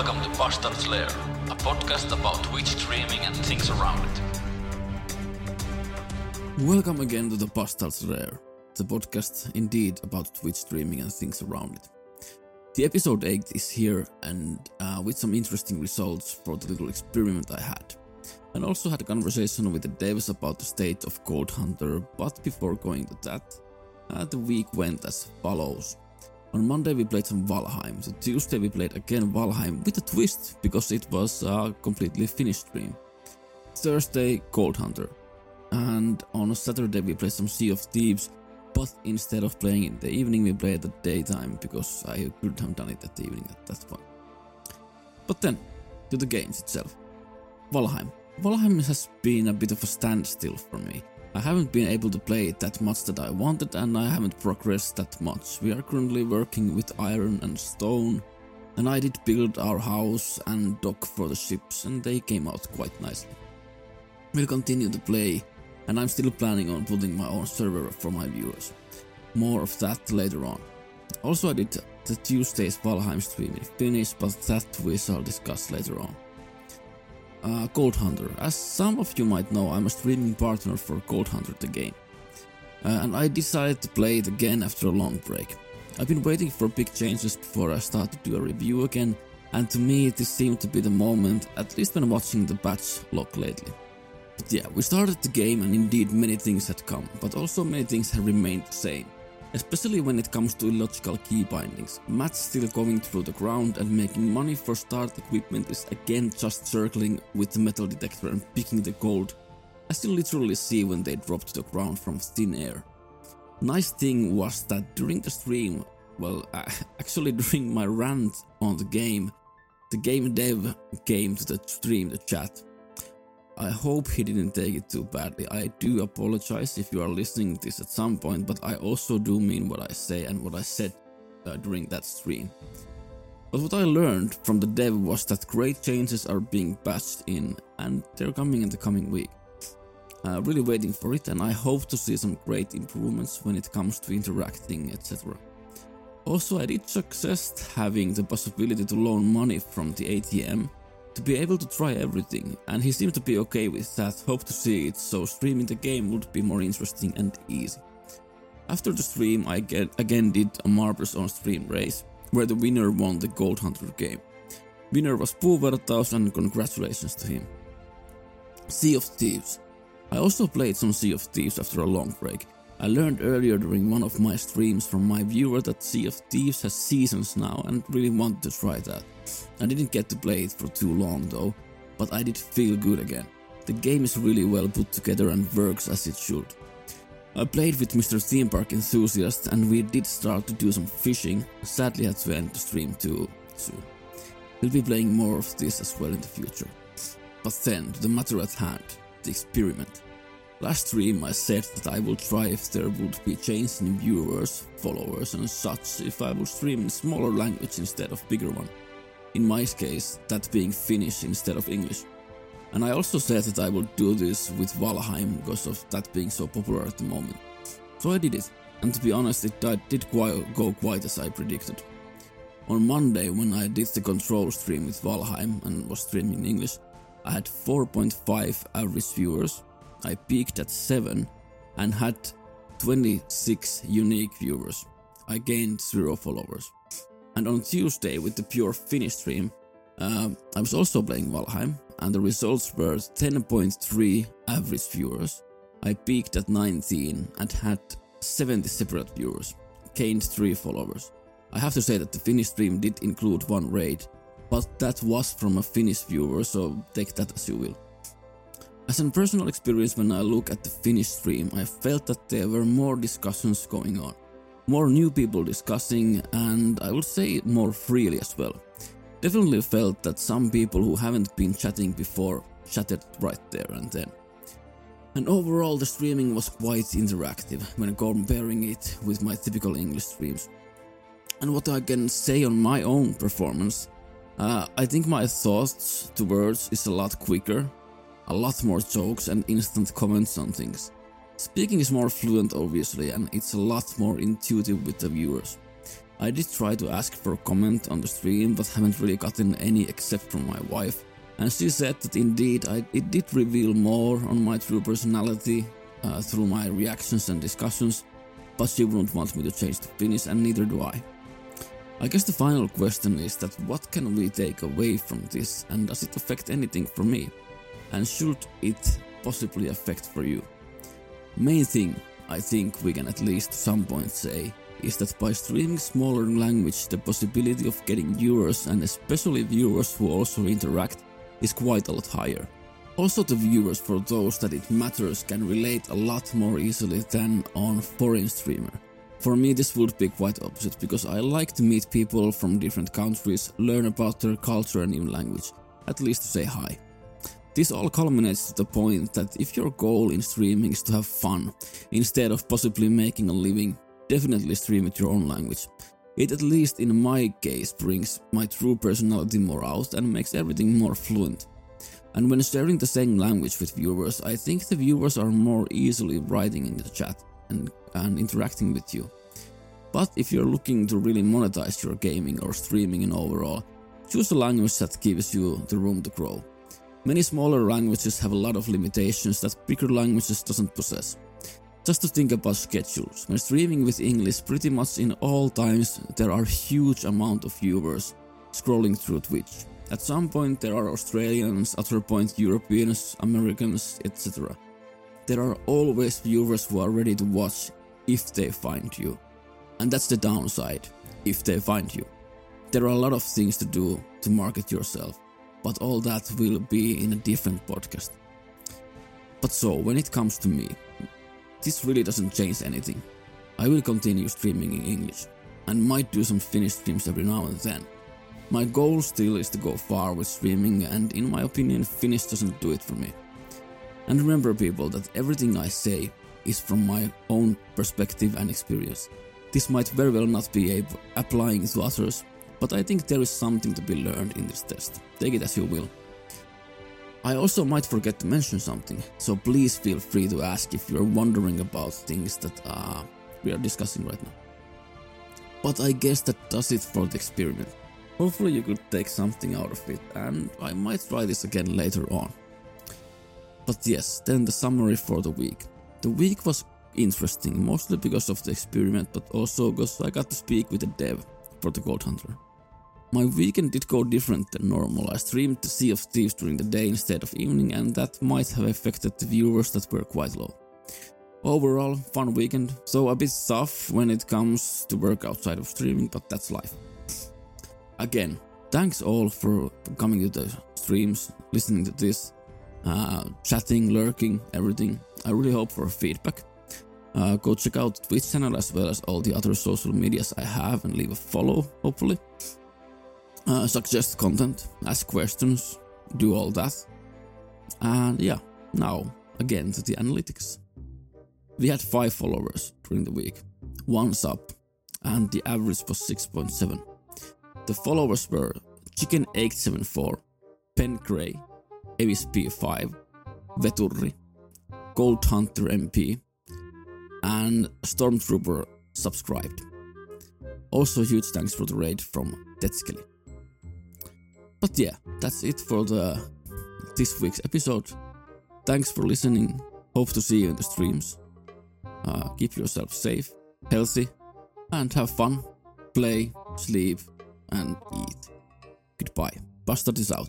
Welcome to Bastard's Lair, a podcast about Twitch streaming and things around it. Welcome again to the Bastard's Lair, the podcast indeed about Twitch streaming and things around it. The episode 8 is here and uh, with some interesting results for the little experiment I had. And also had a conversation with the devs about the state of Gold Hunter, but before going to that, uh, the week went as follows. On Monday we played some Valheim, so Tuesday we played again Valheim with a twist because it was a completely finished stream. Thursday Gold Hunter, and on a Saturday we played some Sea of Thieves, but instead of playing in the evening we played at daytime because I couldn't have done it at the evening at that point. But then, to the games itself. Valheim. Valheim has been a bit of a standstill for me. I haven't been able to play it that much that I wanted and I haven't progressed that much. We are currently working with iron and stone and I did build our house and dock for the ships and they came out quite nicely. We'll continue to play and I'm still planning on putting my own server for my viewers. More of that later on. Also I did the Tuesday's Valheim stream in Finnish but that we shall discuss later on uh, Gold Hunter. As some of you might know, I'm a streaming partner for Gold Hunter the game. Uh, and I decided to play it again after a long break. I've been waiting for big changes before I start to do a review again, and to me this seemed to be the moment, at least when watching the patch log lately. But yeah, we started the game and indeed many things had come, but also many things have remained the same especially when it comes to illogical key bindings. Matt's still going through the ground and making money for start equipment is again just circling with the metal detector and picking the gold. I still literally see when they drop to the ground from thin air. Nice thing was that during the stream, well, actually during my rant on the game, the game dev came to the stream, the chat, I hope he didn't take it too badly. I do apologize if you are listening to this at some point, but I also do mean what I say and what I said uh, during that stream. But what I learned from the dev was that great changes are being patched in and they're coming in the coming week. Uh, really waiting for it and I hope to see some great improvements when it comes to interacting etc. Also I did suggest having the possibility to loan money from the ATM to be able to try everything, and he seemed to be okay with that, hope to see it, so streaming the game would be more interesting and easy. After the stream, I get, again did a Marbles on stream race, where the winner won the Gold Hunter game. Winner was Puuvertaus and congratulations to him. Sea of Thieves. I also played some Sea of Thieves after a long break. I learned earlier during one of my streams from my viewer that Sea of Thieves has seasons now and really wanted to try that. I didn't get to play it for too long though, but I did feel good again. The game is really well put together and works as it should. I played with Mr. Theme Park Enthusiast and we did start to do some fishing, sadly had to end the stream too soon. We'll be playing more of this as well in the future. But then, to the matter at hand, the experiment. Last stream I said that I will try if there would be change in viewers, followers and such if I would stream in smaller language instead of bigger one in my case, that being Finnish instead of English. And I also said that I would do this with Valheim because of that being so popular at the moment. So I did it, and to be honest, it uh, did quite, go quite as I predicted. On Monday, when I did the control stream with Valheim and was streaming in English, I had 4.5 average viewers, I peaked at 7 and had 26 unique viewers. I gained 0 followers. And on Tuesday, with the pure Finnish stream, uh, I was also playing Valheim, and the results were 10.3 average viewers. I peaked at 19 and had 70 separate viewers, gained 3 followers. I have to say that the Finnish stream did include one raid, but that was from a Finnish viewer, so take that as you will. As a personal experience, when I look at the Finnish stream, I felt that there were more discussions going on more new people discussing, and I would say more freely as well. Definitely felt that some people who haven't been chatting before chatted right there and then. And overall, the streaming was quite interactive when comparing it with my typical English streams. And what I can say on my own performance, uh, I think my thoughts to words is a lot quicker, a lot more jokes and instant comments on things. Speaking is more fluent obviously and it's a lot more intuitive with the viewers. I did try to ask for a comment on the stream, but haven't really gotten any except from my wife. And she said that indeed I, it did reveal more on my true personality uh, through my reactions and discussions, but she wouldn't want me to change the Finnish and neither do I. I guess the final question is that what can we take away from this, and does it affect anything for me? And should it possibly affect for you? Main thing I think we can at least some point say is that by streaming smaller language, the possibility of getting viewers and especially viewers who also interact is quite a lot higher. Also the viewers for those that it matters can relate a lot more easily than on foreign streamer. For me this would be quite opposite because I like to meet people from different countries, learn about their culture and even language, at least to say hi. This all culminates to the point that if your goal in streaming is to have fun, instead of possibly making a living, definitely stream with your own language. It at least in my case brings my true personality more out and makes everything more fluent. And when sharing the same language with viewers, I think the viewers are more easily writing in the chat and, and interacting with you. But if you're looking to really monetize your gaming or streaming in overall, choose a language that gives you the room to grow. Many smaller languages have a lot of limitations that bigger languages doesn't possess. Just to think about schedules, when streaming with English pretty much in all times there are huge amount of viewers scrolling through Twitch. At some point there are Australians, at other point Europeans, Americans, etc. There are always viewers who are ready to watch if they find you. And that's the downside, if they find you. There are a lot of things to do to market yourself, but all that will be in a different podcast. But so, when it comes to me, this really doesn't change anything. I will continue streaming in English, and might do some Finnish streams every now and then. My goal still is to go far with streaming, and in my opinion, Finnish doesn't do it for me. And remember, people, that everything I say is from my own perspective and experience. This might very well not be applying to others, but I think there is something to be learned in this test. Take it as you will. I also might forget to mention something, so please feel free to ask if you're wondering about things that uh, we are discussing right now. But I guess that does it for the experiment. Hopefully you could take something out of it, and I might try this again later on. But yes, then the summary for the week. The week was interesting, mostly because of the experiment, but also because I got to speak with the dev for the Gold Hunter. My weekend did go different than normal. I streamed the Sea of Thieves during the day instead of evening, and that might have affected the viewers that were quite low. Overall, fun weekend, so a bit tough when it comes to work outside of streaming, but that's life. Again, thanks all for coming to the streams, listening to this, uh, chatting, lurking, everything. I really hope for feedback. Uh, go check out the Twitch channel as well as all the other social medias I have and leave a follow, hopefully uh, suggest content, ask questions, do all that. And yeah, now again to the analytics. We had 5 followers during the week, 1 sub, and the average was 6.7. The followers were Chicken874, Pen Gray, Avis P5, Veturri, Gold Hunter MP, and Stormtrooper subscribed. Also, huge thanks for the raid from Tetskeli. But yeah, that's it for the this week's episode. Thanks for listening. Hope to see you in the streams. Uh, keep yourself safe, healthy, and have fun. Play, sleep, and eat. Goodbye. Bastard is out.